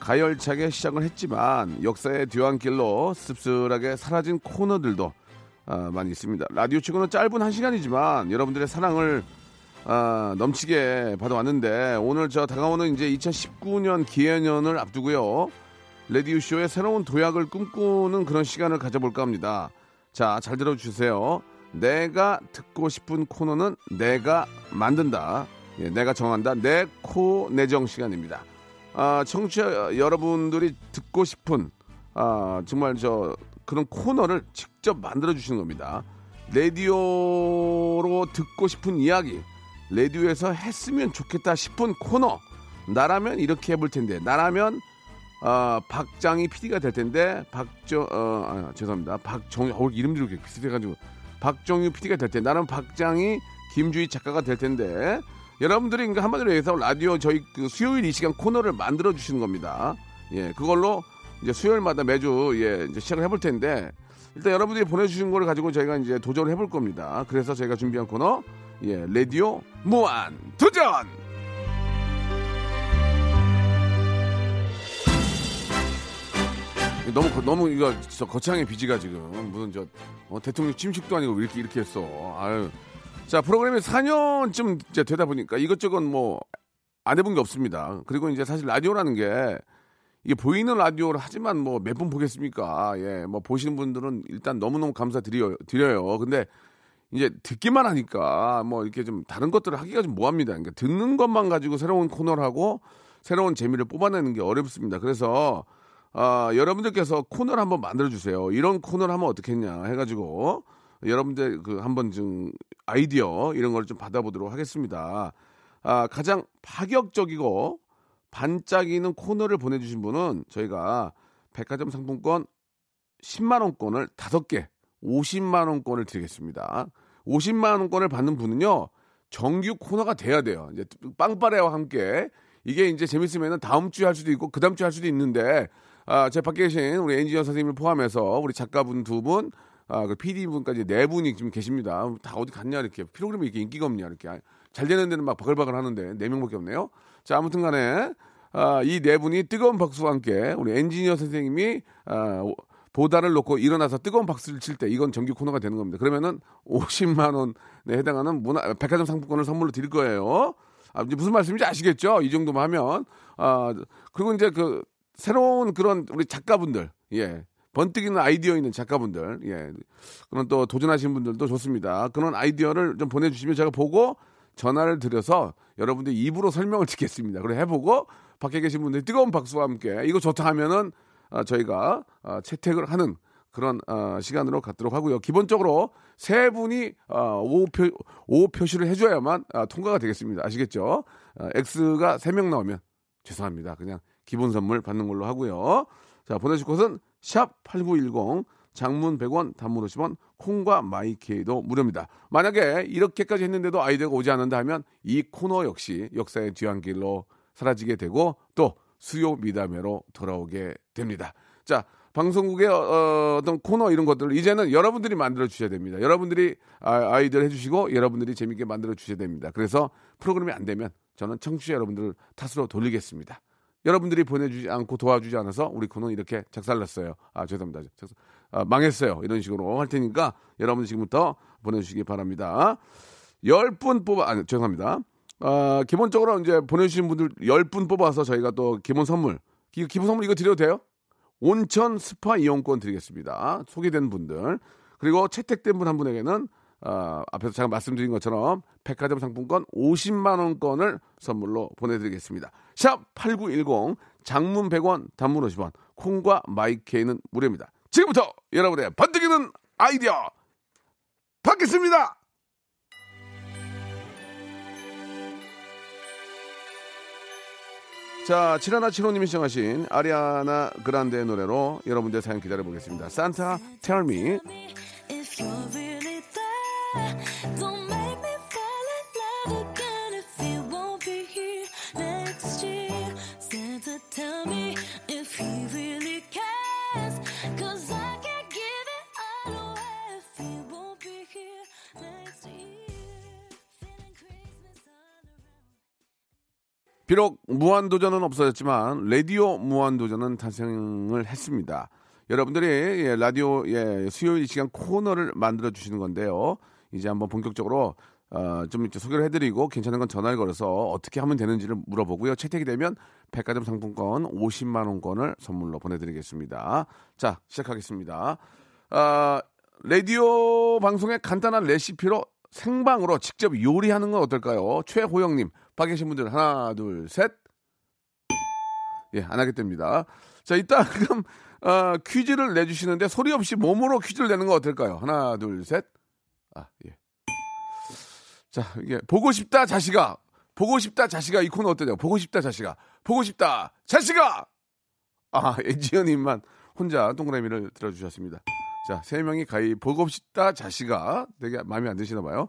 가열차게 시작을 했지만 역사의 뒤안길로 씁쓸하게 사라진 코너들도 아, 많이 있습니다. 라디오 치고는 짧은 한 시간이지만 여러분들의 사랑을 아, 넘치게 받아왔는데 오늘 저 다가오는 이제 2019년 기해년을 앞두고요. 레디오 쇼의 새로운 도약을 꿈꾸는 그런 시간을 가져볼까 합니다. 자, 잘 들어주세요. 내가 듣고 싶은 코너는 내가 만든다. 예, 내가 정한다. 내 코 내정 시간입니다. 아, 청취자 여러분들이 듣고 싶은 아, 정말 저 그런 코너를 직접 만들어 주시는 겁니다. 라디오로 듣고 싶은 이야기, 라디오에서 했으면 좋겠다 싶은 코너. 나라면 이렇게 해볼 텐데, 나라면 어, 박장희 PD가 될 텐데, 박정, 어, 아, 죄송합니다. 박정, 어, 이름들이 이렇게 비슷해가지고, 박정유 PD가 될 텐데, 나는 박장희, 김주희 작가가 될 텐데, 여러분들이 그러니까 한마디로 얘기해서 라디오 저희 그 수요일 이 시간 코너를 만들어 주시는 겁니다. 예, 그걸로 이제 수요일마다 매주 예, 이제 시작을 해볼 텐데, 일단 여러분들이 보내주신 걸 가지고 저희가 이제 도전을 해볼 겁니다. 그래서 저희가 준비한 코너, 예, 라디오 무한 도전! 너무 거- 너무 이거 저 거창의 비지가 지금 무슨 저 어, 대통령 침식도 아니고 왜 이렇게 이렇게 했어. 아유. 자 프로그램이 4년쯤 이제 되다 보니까 이것저것 뭐 안 해본 게 없습니다. 그리고 이제 사실 라디오라는 게 이게 보이는 라디오를 하지만 뭐 몇 분 보겠습니까? 예, 뭐 보시는 분들은 일단 너무너무 감사드려요. 드려요. 근데 이제 듣기만 하니까 뭐 이렇게 좀 다른 것들을 하기가 좀 뭐합니다. 그러니까 듣는 것만 가지고 새로운 코너를 하고 새로운 재미를 뽑아내는 게 어렵습니다. 그래서 아, 여러분들께서 코너를 한번 만들어 주세요. 이런 코너를 하면 어떻겠냐 해가지고 여러분들 그 한번 좀 아이디어 이런 걸 좀 받아보도록 하겠습니다. 아, 가장 파격적이고 반짝이는 코너를 보내주신 분은 저희가 백화점 상품권 10만 원권을 5개, 50만 원권을 드리겠습니다. 50만 원권을 받는 분은요. 정규 코너가 돼야 돼요. 이제 빵빠레와 함께 이게 이제 재밌으면은 다음 주에 할 수도 있고 그 다음 주에 할 수도 있는데 아, 제 밖에 계신 우리 엔지니어 선생님을 포함해서 우리 작가분 두 분, 아, 그 PD분까지 네 분이 지금 계십니다. 다 어디 갔냐 이렇게 프로그램이 이렇게 인기가 없냐 이렇게 아, 잘 되는 데는 막 바글바글 하는데 네 명밖에 없네요. 자, 아무튼 간에 아, 이 네 분이 뜨거운 박수와 함께 우리 엔지니어 선생님이 아, 오- 보다를 놓고 일어나서 뜨거운 박수를 칠 때 이건 정규 코너가 되는 겁니다. 그러면은 50만 원에 해당하는 문화 백화점 상품권을 선물로 드릴 거예요. 아, 이제 무슨 말씀인지 아시겠죠? 이 정도만 하면 아 그리고 이제 그 새로운 그런 우리 작가분들 예 번뜩이는 아이디어 있는 작가분들 예 그런 또 도전하시는 분들도 좋습니다. 그런 아이디어를 좀 보내주시면 제가 보고 전화를 드려서 여러분들 입으로 설명을 (laughs) 듣겠습니다. 그래 해보고 밖에 계신 분들이 뜨거운 박수와 함께 이거 좋다 하면은 아, 저희가 아, 채택을 하는 그런 아, 시간으로 갖도록 하고요. 기본적으로 세 분이 아, 오표 오 표시를 해줘야만 아, 통과가 되겠습니다. 아시겠죠? 아, X가 세 명 나오면 죄송합니다. 그냥 기본 선물 받는 걸로 하고요. 자 보내실 곳은 샵 #8910 장문 100원, 단문 50원, 콩과 마이케이도 무료입니다. 만약에 이렇게까지 했는데도 아이디어가 오지 않는다 하면 이 코너 역시 역사의 뒤안길로 사라지게 되고 또 수요 미담회로 돌아오게 됩니다. 자, 방송국의 어, 떤 코너 이런 것들을 이제는 여러분들이 만들어 주셔야 됩니다. 여러분들이 아, 아이디어를 해주시고 여러분들이 재밌게 만들어 주셔야 됩니다. 그래서 프로그램이 안 되면 저는 청취자 여러분들을 탓으로 돌리겠습니다. 여러분들이 보내주지 않고 도와주지 않아서 우리 코너는 이렇게 작살났어요. 아, 죄송합니다. 아, 망했어요. 이런 식으로 할 테니까 여러분 지금부터 보내주시기 바랍니다. 열분 뽑아, 아니, 죄송합니다. 아, 기본적으로 이제 보내주신 분들 열분 뽑아서 저희가 또 기본 선물, 기, 기본 선물 이거 드려도 돼요? 온천 스파 이용권 드리겠습니다. 소개된 분들. 그리고 채택된 분 한 분에게는 아, 앞에서 제가 말씀드린 것처럼 백화점 상품권 50만 원권을 선물로 보내드리겠습니다. 샵 8910 장문 100원 단문 50원 콩과 마이케이는 무료입니다. 지금부터 여러분의 번뜩이는 아이디어 받겠습니다. 자, 7175님이 시청하신 아리아나 그란데의 노래로 여러분들 사연 기다려보겠습니다. 산타, tell me 비록 무한도전은 없어졌지만 라디오 무한도전은 탄생을 했습니다. 여러분들이 예, 라디오 예, 수요일 이 시간 코너를 만들어 주시는 건데요. 이제 한번 본격적으로 어, 좀 이제 소개를 해드리고 괜찮은 건 전화를 걸어서 어떻게 하면 되는지를 물어보고요. 채택이 되면 백화점 상품권 50만 원권을 선물로 보내드리겠습니다. 자 시작하겠습니다. 아, 라디오 방송의 간단한 레시피로 생방으로 직접 요리하는 건 어떨까요? 최호영님, 밖에 계신 분들 하나, 둘, 셋. 예, 안 하게 됩니다. 자, 이따 (laughs) 그럼 어, 퀴즈를 내주시는데 소리 없이 몸으로 퀴즈를 내는 건 어떨까요? 하나, 둘, 셋. 아, 예. 자, 이게 보고 싶다 자식아. 보고 싶다 자식아 이 코너 어떠냐고. 보고 싶다 자식아. 보고 싶다 자식아. 아, 엔지현님만 혼자 동그라미를 들어주셨습니다. 자, 세 명이 가히 보고 싶다 자식아 되게 마음에 안 드시나 봐요.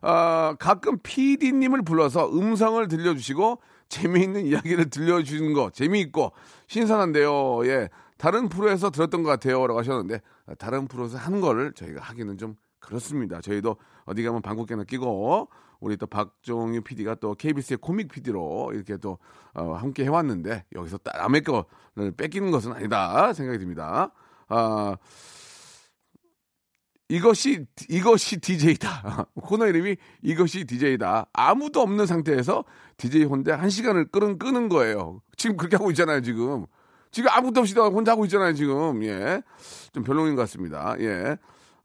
아, 가끔 PD님을 불러서 음성을 들려주시고 재미있는 이야기를 들려주는 거 재미있고 신선한데요. 예, 다른 프로에서 들었던 것 같아요라고 하셨는데 아, 다른 프로에서 한 거를 저희가 하기는 좀 그렇습니다. 저희도 어디 가면 방귀깨나 끼고 우리 또 박종유 PD가 또 KBS의 코믹 PD로 이렇게 또 어, 함께 해왔는데 여기서 딱 남의 거를 뺏기는 것은 아니다 생각이 듭니다. 아 이것이 이것이 DJ다. (laughs) 코너 이름이 이것이 DJ다. 아무도 없는 상태에서 DJ 혼자 한 시간을 끄는 끄는 거예요. 지금 그렇게 하고 있잖아요. 지금 지금 아무도 없이 혼자 하고 있잖아요. 지금 예, 좀 별로인 것 같습니다. 예.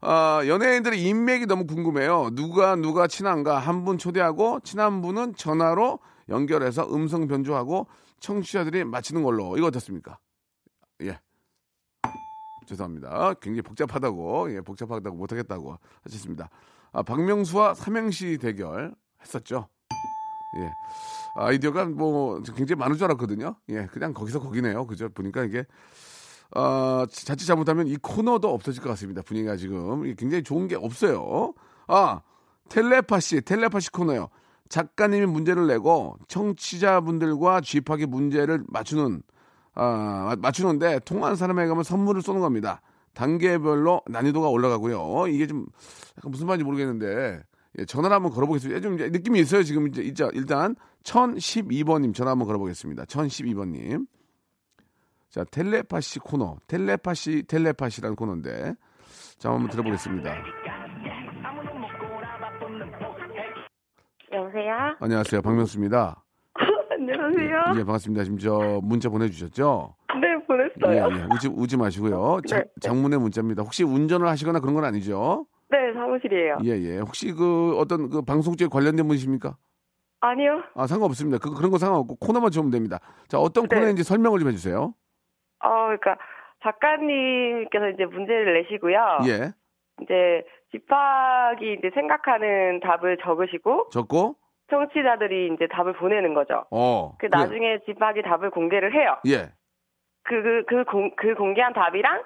아, 연예인들의 인맥이 너무 궁금해요. 누가 누가 친한가 한 분 초대하고 친한 분은 전화로 연결해서 음성 변조하고 청취자들이 맞히는 걸로 이거 어떻습니까? 예. 죄송합니다. 굉장히 복잡하다고, 예, 복잡하다고 못하겠다고 하셨습니다. 아, 박명수와 삼행시 대결 했었죠. 예. 아이디어가 뭐 굉장히 많을 줄 알았거든요. 예, 그냥 거기서 거기네요. 그죠? 보니까 이게, 어, 자칫 잘못하면 이 코너도 없어질 것 같습니다. 분위기가 지금. 굉장히 좋은 게 없어요. 아, 텔레파시, 텔레파시 코너요. 작가님이 문제를 내고 청취자분들과 쥐파기 문제를 맞추는 아, 맞추는데 통화한 사람에게 가면 선물을 쏘는 겁니다. 단계별로 난이도가 올라가고요. 이게 좀 약간 무슨 말인지 모르겠는데 예, 전화를 한번 걸어보겠습니다. 좀 이제 느낌이 있어요. 지금 이제 이제 일단 1012번님 전화 한번 걸어보겠습니다. 1012번님. 자 텔레파시 코너, 텔레파시 텔레파시라는 코너인데 자 한번 들어보겠습니다. 여보세요? 안녕하세요, 박명수입니다. 안녕하세요. 예, 반갑습니다. 지금 저 문자 보내주셨죠? 네, 예, 보냈어요. 예. 우지, 우지 마시고요. 자, 네. 장문의 문자입니다. 혹시 운전을 하시거나 그런 건 아니죠? 네, 사무실이에요. 예, 예. 혹시 그 어떤 그 방송 쪽에 관련된 분이십니까? 아니요. 아, 상관없습니다. 그, 그런 거 상관없고 코너만 주면 됩니다. 자, 어떤 네. 코너인지 설명을 좀 해주세요. 어, 그러니까 작가님께서 이제 문제를 내시고요. 예. 이제 집학이 이제 생각하는 답을 적으시고 적고, 청취자들이 이제 답을 보내는 거죠. 어. 그 나중에 집학이 답을 공개를 해요. 예. 그, 그, 그, 공, 그 공개한 답이랑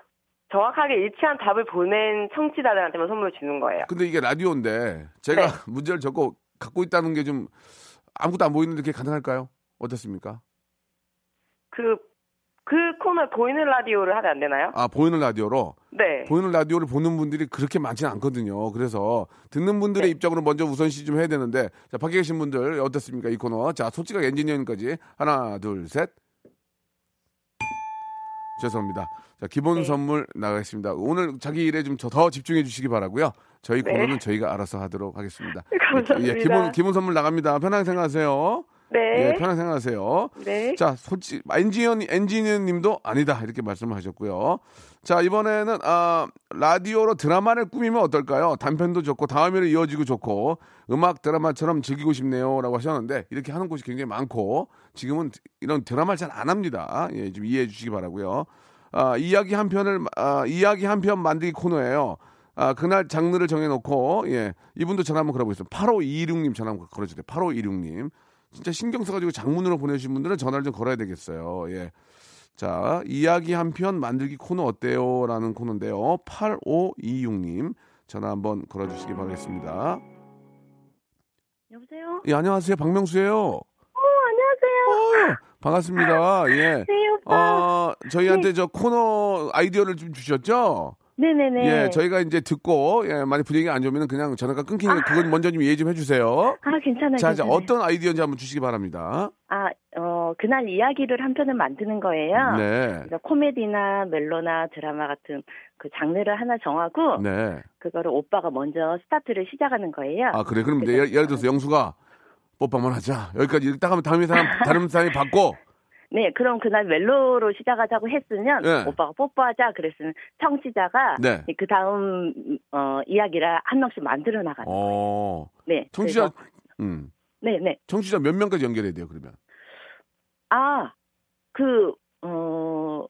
정확하게 일치한 답을 보낸 청취자들한테만 선물을 주는 거예요. 근데 이게 라디오인데 제가 네. (laughs) 문제를 적고 갖고 있다는 게 좀 아무것도 안 보이는데 그게 가능할까요? 어떻습니까? 그, 그 코너 보이는 라디오를 하면 안 되나요? 아, 보이는 라디오로 네. 보이는 라디오를 보는 분들이 그렇게 많지는 않거든요. 그래서 듣는 분들의 네. 입장으로 먼저 우선시 좀 해야 되는데 자 밖에 계신 분들 어떻습니까 이 코너? 자 솔직하게 엔지니어님까지 하나 둘 셋. 죄송합니다. 자 기본 네. 선물 나가겠습니다. 오늘 자기 일에 좀 더 집중해 주시기 바라고요. 저희 네. 코너는 저희가 알아서 하도록 하겠습니다. (laughs) 감사합니다. 예, 기본 기본 선물 나갑니다. 편하게 생각하세요. 네. 예, 편하게 생각하세요. 네. 자, 솔직 엔지니어 엔지니어님도 아니다 이렇게 말씀을 하셨고요. 자 이번에는 아, 라디오로 드라마를 꾸미면 어떨까요? 단편도 좋고 다음에로 이어지고 좋고 음악 드라마처럼 즐기고 싶네요라고 하셨는데 이렇게 하는 곳이 굉장히 많고 지금은 이런 드라마를 잘 안 합니다. 예, 좀 이해해 주시기 바라고요. 아, 이야기 한 편을 아, 이야기 한 편 만들기 코너예요. 아, 그날 장르를 정해놓고, 예, 이분도 전화 한번 걸어보겠습니다. 8526님 전화 한번 걸어주세요. 8526님. 진짜 신경 써가지고 장문으로 보내주신 분들은 전화를 좀 걸어야 되겠어요. 예. 자, 이야기 한 편 만들기 코너 어때요? 라는 코너인데요. 8526님 전화 한번 걸어주시기 바라겠습니다. 여보세요? 예, 안녕하세요. 박명수예요 어, 안녕하세요. 어, 반갑습니다. 예. 네, 오빠. 어, 저희한테 저 코너 아이디어를 좀 주셨죠? 네네네. 예, 저희가 이제 듣고 예, 만약 분위기가 안 좋으면 그냥 전화가 끊기니까 그건 먼저 좀 이해 좀 해주세요. 아, 괜찮아요. 자, 자, 괜찮아요. 어떤 아이디어인지 한번 주시기 바랍니다. 아, 그날 이야기를 한 편을 만드는 거예요. 네. 그래서 코미디나 멜로나 드라마 같은 그 장르를 하나 정하고 네. 그거를 오빠가 먼저 스타트를 시작하는 거예요. 아, 그래. 그럼 그래서- 예를, 예를 들어서 영수가 뽀뽀만 하자. 여기까지 딱 하면 다른 사람, 다른 사람이 받고, 네, 그럼 그날 멜로로 시작하자고 했으면 네. 오빠가 뽀뽀하자 그랬으면 청취자가 네. 그 다음 어, 이야기를 한 명씩 만들어 나가는 거예요. 어, 네, 청취자, 그래서- 음, 네, 네. 청취자 몇 명까지 연결해야 돼요, 그러면? 아, 그 어,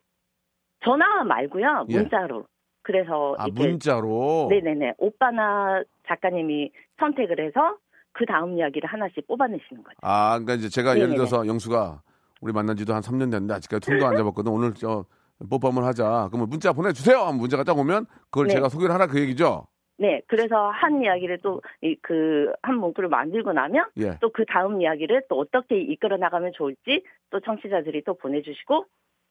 전화 말고요, 예. 문자로. 그래서 아, 이렇게 문자로? 네네네. 오빠나 작가님이 선택을 해서 그 다음 이야기를 하나씩 뽑아내시는 거죠. 아, 그러니까 이제 제가 예를 네네네. 들어서 영수가 우리 만난 지도 한 3년 됐는데 아직까지 통도 안 잡았거든. 오늘 저 뽀뽀 한번 하자. 그러면 문자 보내주세요. 문자가 딱 오면 그걸 네. 제가 소개를 하라 그 얘기죠? 네, 그래서 한 이야기를 또 그한 문구를 만들고 나면 예. 또그 다음 이야기를 또 어떻게 이끌어 나가면 좋을지 또 청취자들이 또 보내주시고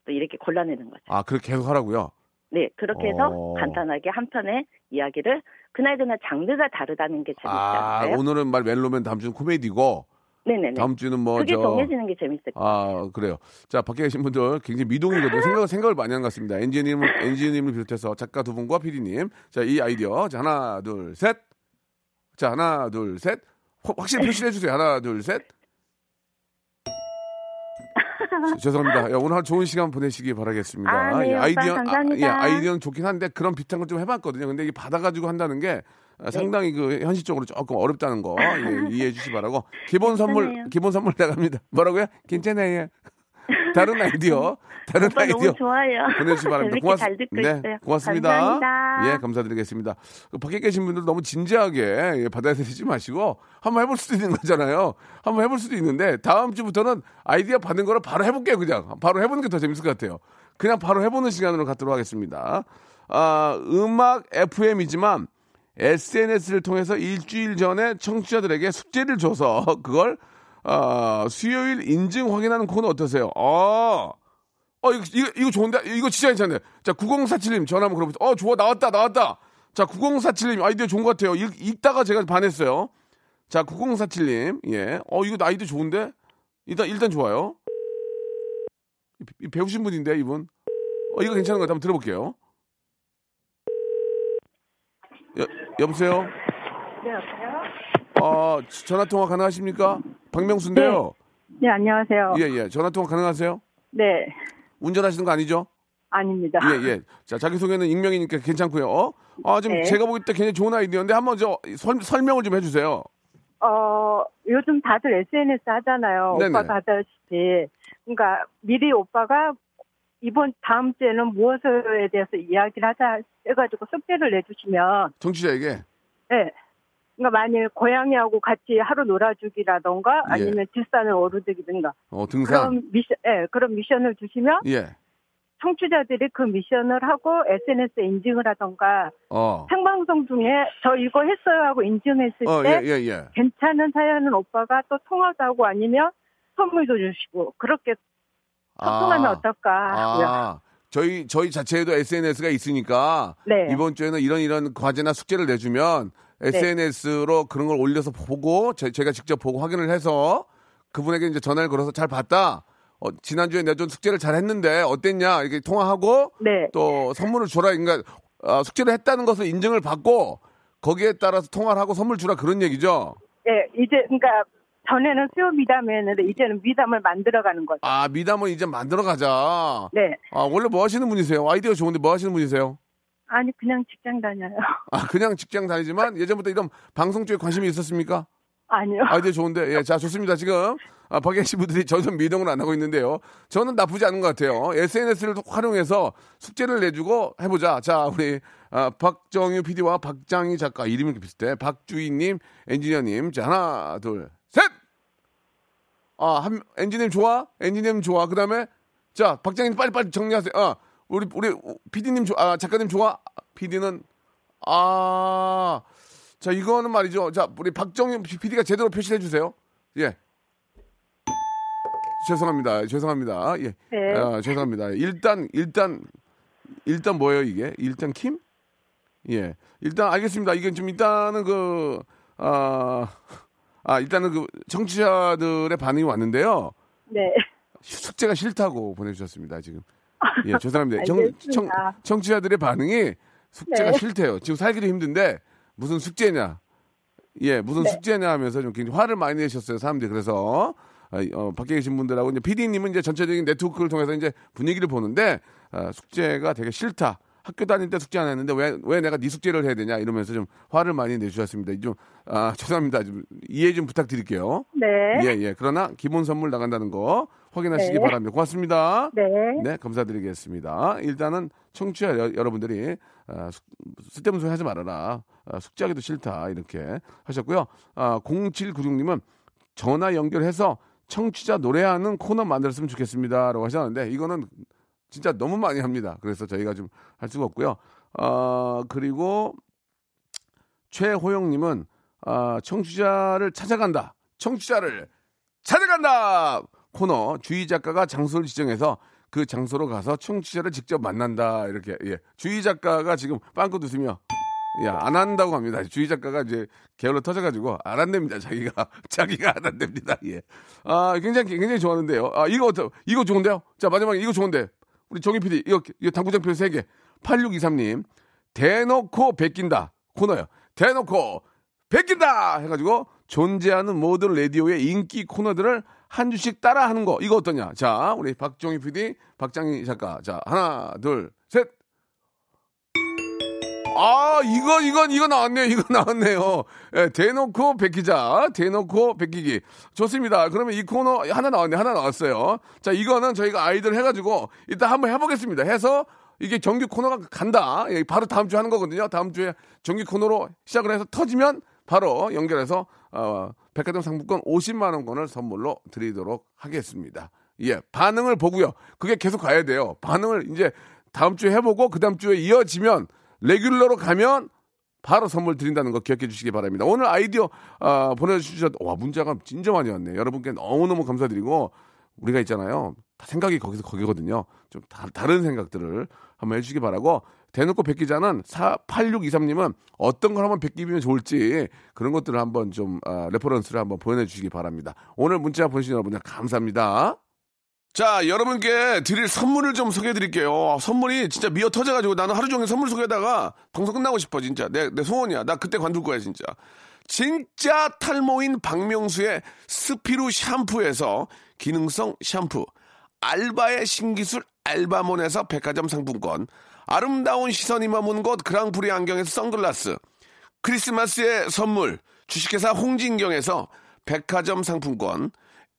또 이렇게 골라내는 거죠. 아, 그렇게 계속 하라고요? 네, 그렇게 해서 어. 간단하게 한 편의 이야기를 그날그날 장르가 다르다는 게 재밌지 아, 않아요? 오늘은 말 멜로면 다음 주는 코미디고, 네네네. 다음 주는 뭐, 그게 저. 정해지는 게 재밌을 거예요. 아, 그래요. 자, 밖에 계신 분들 굉장히 미동이거든요. 생각을, 생각을 많이 한 것 같습니다. 엔지님, 엔지님을 비롯해서 작가 두 분과 피디님. 자, 이 아이디어. 자, 하나, 둘, 셋. 자, 하나, 둘, 셋. 확- 확실히 표시를 해주세요. 하나, 둘, 셋. 저- 죄송합니다. 야, 오늘 하루 좋은 시간 보내시기 바라겠습니다. 아, 네, 예, 감사합니다. 아, 예, 아이디어는 좋긴 한데 그런 비슷한 걸 좀 해봤거든요. 근데 이게 받아가지고 한다는 게 아, 상당히 그 현실적으로 조금 어렵다는 거 예, (laughs) 이해해 주시 기 바라고 기본 선물. 기본 선물 (laughs) 나갑니다. 뭐라고요? 괜찮아요. (laughs) 다른 아이디어 다른 아이디어 너무 좋아요. 보내주시 기 바랍니다. 재밌게 고맙- 잘 듣고 네, 있어요. 고맙습니다. 감사합니다. 예, 감사드리겠습니다. 그 밖에 계신 분들 너무 진지하게 예, 받아들이지 마시고 한번 해볼 수도 있는 거잖아요. 한번 해볼 수도 있는데 다음 주부터는 아이디어 받는 거를 바로 해볼게요. 그냥 바로 해보는 게 더 재밌을 것 같아요. 그냥 바로 해보는 시간으로 갖도록 하겠습니다. 아, 음악 FM이지만 SNS를 통해서 일주일 전에 청취자들에게 숙제를 줘서 그걸 아, 수요일 인증 확인하는 코너 어떠세요? 어, 어, 이거, 이거, 이거 좋은데? 이거 진짜 괜찮네. 자, 9047님 전화 한번 걸어보세요. 어, 좋아, 나왔다, 나왔다. 자, 9047님 아이디어 좋은 것 같아요. 읽, 읽다가 제가 반했어요. 자, 9047님, 예. 어, 이거 아이디어 좋은데? 일단, 일단 좋아요. 배우신 분인데, 이분. 어, 이거 괜찮은 것 같아요. 한번 들어볼게요. 여, 여보세요? 네, 여보세요? 어, 전화통화 가능하십니까? 박명수인데요. 네, 안녕하세요. 예, 예. 전화 통화 가능하세요? 네, 운전하시는 거 아니죠? 아닙니다. 예, 예. 자, 자기소개는 익명이니까 괜찮고요. 어? 아, 지금 네. 제가 보기 때 굉장히 좋은 아이디어인데 한번 저 설, 설명을 좀 해주세요. 어, 요즘 다들 SNS 하잖아요. 네네. 오빠도 하다시피. 그러니까 미리 오빠가 이번 다음 주에는 무엇에 대해서 이야기를 하자 해가지고 숙제를 내주시면, 청취자에게. 네. 그러니까 만일 고양이하고 같이 하루 놀아주기라던가 예. 아니면 뒷산을 오르드기든가 어, 등산. 그런 미션, 예, 그런 미션을 주시면 예. 청취자들이 그 미션을 하고 SNS에 인증을 하던가 어. 생방송 중에 저 이거 했어요 하고 인증했을 어, 때 예, 예, 예. 괜찮은 사연은 오빠가 또 통화도 하고 아니면 선물도 주시고 그렇게 소통하면 아. 어떨까 하고요. 아, 저희, 저희 자체에도 SNS가 있으니까. 네. 이번 주에는 이런 이런 과제나 숙제를 내주면 SNS로 그런 걸 올려서 보고 제, 가 직접 보고 확인을 해서 그분에게 이제 전화를 걸어서 잘 봤다. 어, 지난주에 내준 숙제를 잘 했는데 어땠냐 이렇게 통화하고 네. 또 선물을 줘라 그러니까 어, 숙제를 했다는 것을 인증을 받고 거기에 따라서 통화를 하고 선물 주라 그런 얘기죠. 네, 이제 그러니까 전에는 수요 미담이었는데 이제는 미담을 만들어가는 거죠. 아 미담은 이제 만들어 가자. 네. 아 원래 뭐 하시는 분이세요? 아이디어 좋은데 뭐 하시는 분이세요? 아니 그냥 직장 다녀요. (laughs) 아 그냥 직장 다니지만 예전부터 이런 방송 쪽에 관심이 있었습니까? 아니요. 아이디어 좋은데 예, 자 좋습니다. 지금 아, 밖에 계신 분들이 점점 미동을 안 하고 있는데요. 저는 나쁘지 않은 것 같아요. SNS를 활용해서 숙제를 내주고 해보자. 자 우리 아, 박정유 PD와 박장희 작가 이름이 비슷해. 박주희님, 엔지니어님. 자 하나, 둘, 셋. 아, 한, 엔지니어 좋아? 엔지니어 좋아. 그 다음에 자 박장희 빨리 빨리 정리하세요. 아, 우리 우리 PD님 좋아? 아, 작가님 좋아? PD는 아. 자, 이거는 말이죠. 자, 우리 박정희 PD가 제대로 표시해 주세요. 예. 죄송합니다. 죄송합니다. 예. 네. 아, 죄송합니다. 일단, 일단, 일단 뭐예요, 이게? 일단 킴? 예. 일단 알겠습니다. 이게 좀 일단은 그, 아, 아, 일단은 그 청취자들의 반응이 왔는데요. 네. 숙제가 싫다고 보내주셨습니다. 지금. 예, 죄송합니다. 청, (laughs) 알겠습니다. 청, 청취자들의 반응이 숙제가 네. 싫대요. 지금 살기도 힘든데 무슨 숙제냐? 예, 무슨 네. 숙제냐 하면서 좀 굉장히 화를 많이 내셨어요, 사람들이. 그래서 아, 어, 밖에 계신 분들하고 이제 PD님은 이제 전체적인 네트워크를 통해서 이제 분위기를 보는데 아, 숙제가 되게 싫다. 학교 다닐 때 숙제 안 했는데 왜, 왜 내가 네 숙제를 해야 되냐 이러면서 좀 화를 많이 내주셨습니다. 좀, 아, 죄송합니다. 좀 이해 좀 부탁드릴게요. 네. 예, 예. 그러나 기본 선물 나간다는 거 확인하시기 네. 바랍니다. 고맙습니다. 네. 네, 감사드리겠습니다. 일단은 청취자 여, 러분들이 아, 숙- 쓸데없는 소리 하지 말아라. 아, 숙제하기도 싫다. 이렇게 하셨고요. 아, 0796님은 전화 연결해서 청취자 노래하는 코너 만들었으면 좋겠습니다. 라고 하셨는데 이거는 진짜 너무 많이 합니다. 그래서 저희가 좀 할 수가 없고요. 아, 그리고 최호영님은 아, 청취자를 찾아간다. 청취자를 찾아간다. 코너 주희 작가가 장소를 지정해서 그 장소로 가서 청취자를 직접 만난다. 이렇게 예. 주희 작가가 지금 빵긋 웃으며 야, 안 한다고 합니다. 주희 작가가 이제 게을러 터져가지고 안 한답니다. 자기가 (laughs) 자기가 안 한답니다. 예. 아 굉장히 굉장히 좋아하는데요. 아 이거 어떠 이거 좋은데요? 자 마지막에 이거 좋은데 우리 정희 PD 이거, 이거 당구장표 3개 8623님 대놓고 베낀다 코너요. 대놓고 베낀다 해가지고 존재하는 모든 라디오의 인기 코너들을 한 주씩 따라 하는 거 이거 어떠냐? 자 우리 박정희 PD, 박장희 작가 자 하나 둘 셋. 아, 이거, 이건, 이거 나왔네요. 이거 (laughs) 나왔네요. 예, 대놓고 베끼자. 대놓고 베끼기. 좋습니다. 그러면 이 코너 하나 나왔네. 하나 나왔어요. 자, 이거는 저희가 아이들 해가지고 이따 한번 해보겠습니다. 해서 이게 정규 코너가 간다. 예, 바로 다음 주에 하는 거거든요. 다음 주에 정규 코너로 시작을 해서 터지면 바로 연결해서, 어, 백화점 상품권 50만 원권을 선물로 드리도록 하겠습니다. 예, 반응을 보고요. 그게 계속 가야 돼요. 반응을 이제 다음 주에 해보고 그 다음 주에 이어지면 레귤러로 가면 바로 선물 드린다는 거 기억해 주시기 바랍니다. 오늘 아이디어 아, 보내주셨 와 문자가 진짜 많이 왔네. 여러분께 너무 너무 감사드리고 우리가 있잖아요. 다 생각이 거기서 거기거든요. 좀 다, 다른 생각들을 한번 해주시기 바라고 대놓고 베끼자는 8623님은 어떤 걸 한번 베끼면 좋을지 그런 것들을 한번 좀 아, reference를 한번 보내주시기 바랍니다. 오늘 문자 보내주신 여러분들 감사합니다. 자, 여러분께 드릴 선물을 좀 소개해 드릴게요. 선물이 진짜 미어 터져가지고 나는 하루 종일 선물 소개하다가 방송 끝나고 싶어, 진짜. 내, 내 소원이야. 나 그때 관둘 거야, 진짜. 진짜 탈모인 박명수의 스피루 샴푸에서 기능성 샴푸. 알바의 신기술 알바몬에서 백화점 상품권. 아름다운 시선이 머문 곳 그랑프리 안경에서 선글라스. 크리스마스의 선물 주식회사 홍진경에서 백화점 상품권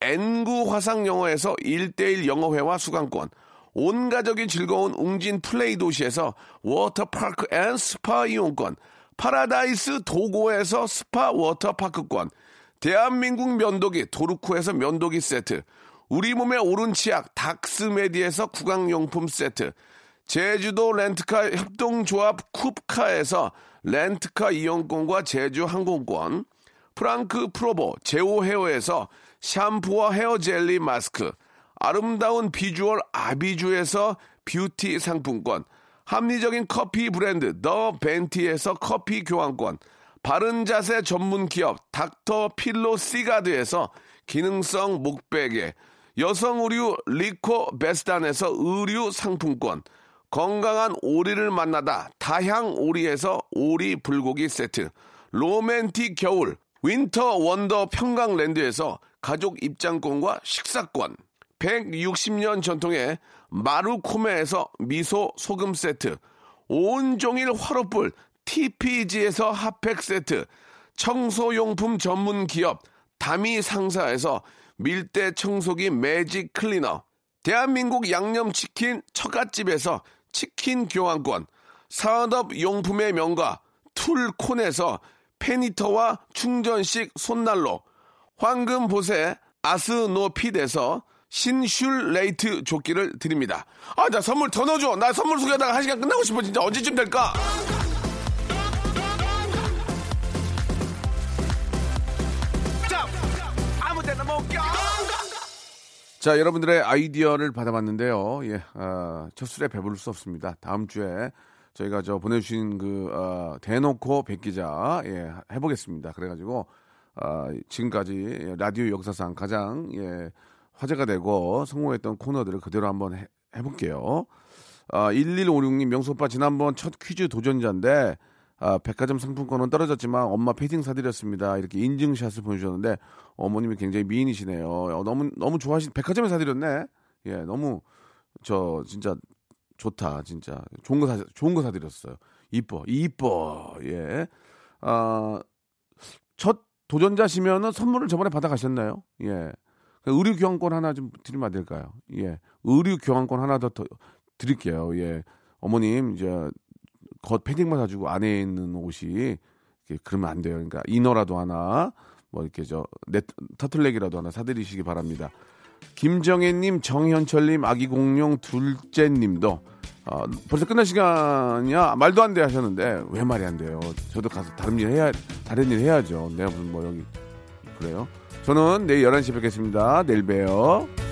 N구 화상영어에서 1대1 영어회화 수강권 온 가족이 즐거운 웅진 플레이 도시에서 워터파크 and 스파 이용권 파라다이스 도고에서 스파 워터파크권 대한민국 면도기 도루코에서 면도기 세트 우리 몸의 옳은 치약 닥스메디에서 구강용품 세트 제주도 렌트카 협동조합 쿱카에서 렌트카 이용권과 제주 항공권, 프랑크 프로보 제오 헤어에서 샴푸와 헤어 젤리 마스크, 아름다운 비주얼 아비주에서 뷰티 상품권, 합리적인 커피 브랜드 더 벤티에서 커피 교환권, 바른 자세 전문 기업 닥터 필로 시가드에서 기능성 목베개, 여성 의류 리코 베스단에서 의류 상품권, 건강한 오리를 만나다 다향 오리에서 오리 불고기 세트, 로맨틱 겨울 윈터 원더 평강랜드에서 가족 입장권과 식사권, 160년 전통의 마루코메에서 미소 소금 세트, 온종일 화로불 TPG에서 핫팩 세트, 청소용품 전문 기업 다미 상사에서 밀대 청소기 매직 클리너, 대한민국 양념치킨 처갓집에서 치킨 교환권, 산업용품의 명가 툴콘에서 페니터와 충전식 손난로, 황금보세 아스노핏에서 신슐레이트 조끼를 드립니다. 아, 나 선물 더 넣어줘. 나 선물 소개하다가 한 시간 끝나고 싶어. 진짜 언제쯤 될까? 자, 여러분들의 아이디어를 받아봤는데요. 예, 아, 첫 술에 배부를 수 없습니다. 다음 주에 저희가 저 보내주신 그, 어, 대놓고 백기자, 예, 해보겠습니다. 그래가지고, 아, 지금까지 라디오 역사상 가장, 예, 화제가 되고 성공했던 코너들을 그대로 한번 해, 해볼게요. 아, 1156님 명수 오빠 지난번 첫 퀴즈 도전자인데 아, 백화점 상품권은 떨어졌지만 엄마 패딩 사드렸습니다. 이렇게 인증샷을 보내주셨는데 어머님이 굉장히 미인이시네요. 어, 너무 너무 좋아하신 백화점에 사드렸네. 예, 너무 저 진짜 좋다 진짜 좋은 거 사, 좋은 거 사드렸어요. 이뻐 이뻐 예. 아, 첫 도전자시면은 선물을 저번에 받아 가셨나요? 예. 그 의류 교환권 하나 좀 드리면 안 될까요? 예. 의류 교환권 하나 더, 더 드릴게요. 예. 어머님 이제 겉 패딩만 사주고 안에 있는 옷이 이렇게 그러면 안 돼요. 그러니까 이너라도 하나 뭐 이렇게 저 넷, 터틀넥이라도 하나 사드리시기 바랍니다. 김정혜님, 정현철님, 아기공룡 둘째님도 어, 벌써 끝날 시간이야 말도 안 돼 하셨는데 왜 말이 안 돼요? 저도 가서 다른 일 해야 다른 일 해야죠. 내가 무슨 뭐 여기 그래요? 저는 내일 11시에 뵙겠습니다. 내일 봬요.